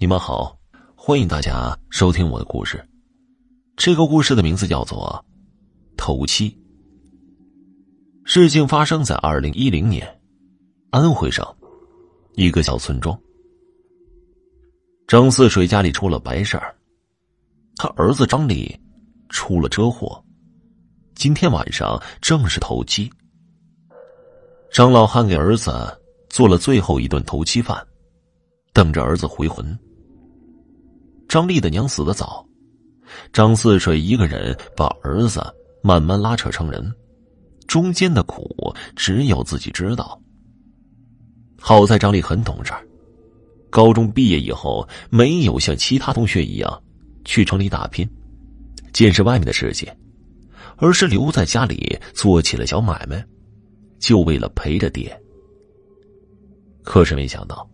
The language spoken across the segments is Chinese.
你们好，欢迎大家收听我的故事。这个故事的名字叫做《头七》。事情发生在二零一零年，安徽省一个小村庄。张四水家里出了白事儿，他儿子张丽出了车祸。今天晚上正是头七，张老汉给儿子做了最后一顿头七饭，等着儿子回魂。张丽的娘死的早，张四水一个人把儿子慢慢拉扯成人，中间的苦只有自己知道。好在张丽很懂事，高中毕业以后没有像其他同学一样去城里打拼，见识外面的世界，而是留在家里做起了小买卖，就为了陪着爹。可是没想到，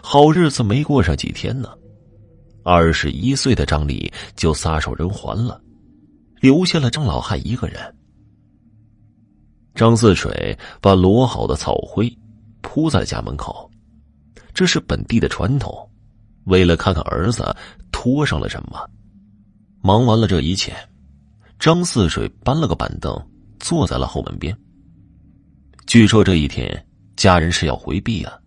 好日子没过上几天呢。二十一岁的张丽就撒手人寰了，留下了张老汉一个人。张四水把摞好的草灰铺在家门口，这是本地的传统。为了看看儿子拖上了什么，忙完了这一切，张四水搬了个板凳坐在了后门边。据说这一天家人是要回避啊。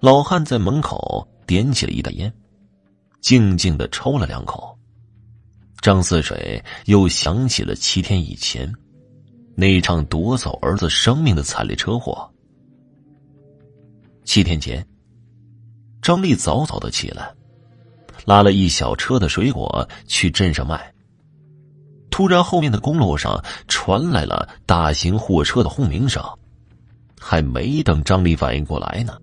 老汉在门口点起了一袋烟。静静的抽了两口，张四水又想起了七天以前那一场夺走儿子生命的惨烈车祸。七天前，张丽早早的起来，拉了一小车的水果去镇上卖。突然，后面的公路上传来了大型货车的轰鸣声，还没等张丽反应过来呢。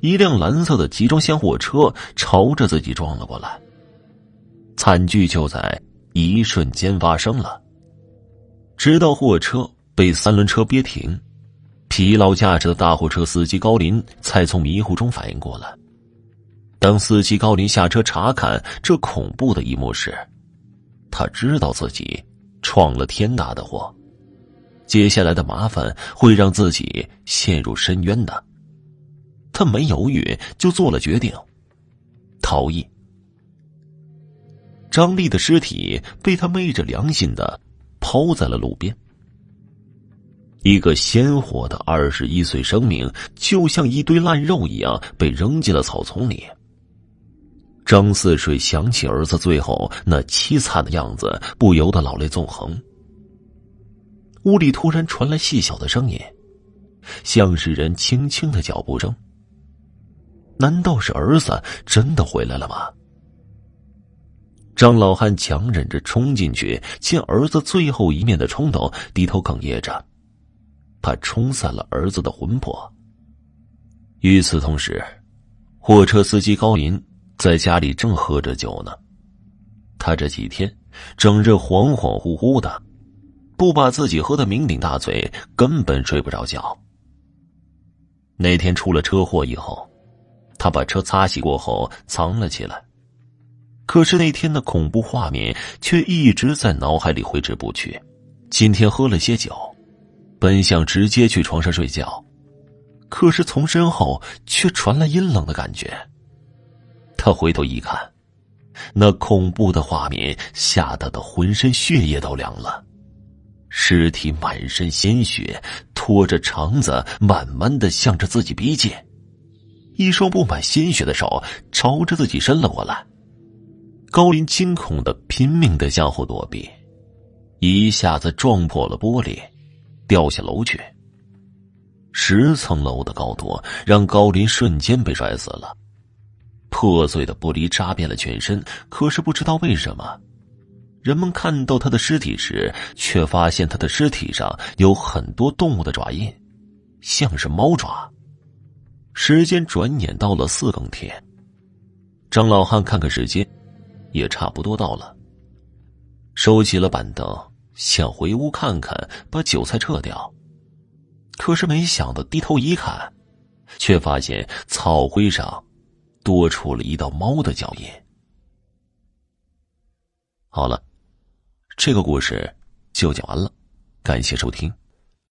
一辆蓝色的集装箱货车朝着自己撞了过来，惨剧就在一瞬间发生了。直到货车被三轮车憋停，疲劳驾驶的大货车司机高林才从迷糊中反应过来。当司机高林下车查看这恐怖的一幕时，他知道自己闯了天大的祸，接下来的麻烦会让自己陷入深渊的。他没犹豫，就做了决定，逃逸。张丽的尸体被他昧着良心的抛在了路边。一个鲜活的二十一岁生命，就像一堆烂肉一样被扔进了草丛里。张四水想起儿子最后那凄惨的样子，不由得老泪纵横。屋里突然传来细小的声音，像是人轻轻的脚步声。难道是儿子真的回来了吗？张老汉强忍着冲进去见儿子最后一面的冲动，低头哽咽着，怕冲散了儿子的魂魄。与此同时，货车司机高林在家里正喝着酒呢。他这几天整日恍恍惚惚的，不把自己喝得酩酊大醉，根本睡不着觉。那天出了车祸以后。他把车擦洗过后藏了起来，可是那天的恐怖画面却一直在脑海里挥之不去。今天喝了些酒，本想直接去床上睡觉，可是从身后却传来阴冷的感觉。他回头一看，那恐怖的画面吓得他浑身血液都凉了，尸体满身鲜血，拖着肠子慢慢的向着自己逼近。一双布满鲜血的手朝着自己伸了过来，高林惊恐的拼命的向后躲避，一下子撞破了玻璃，掉下楼去。十层楼的高度让高林瞬间被摔死了，破碎的玻璃扎遍了全身。可是不知道为什么，人们看到他的尸体时，却发现他的尸体上有很多动物的爪印，像是猫爪。时间转眼到了四更天。张老汉看看时间，也差不多到了。收起了板凳，想回屋看看，把酒菜撤掉。可是没想到低头一看，却发现草灰上多出了一道猫的脚印。好了，这个故事就讲完了，感谢收听。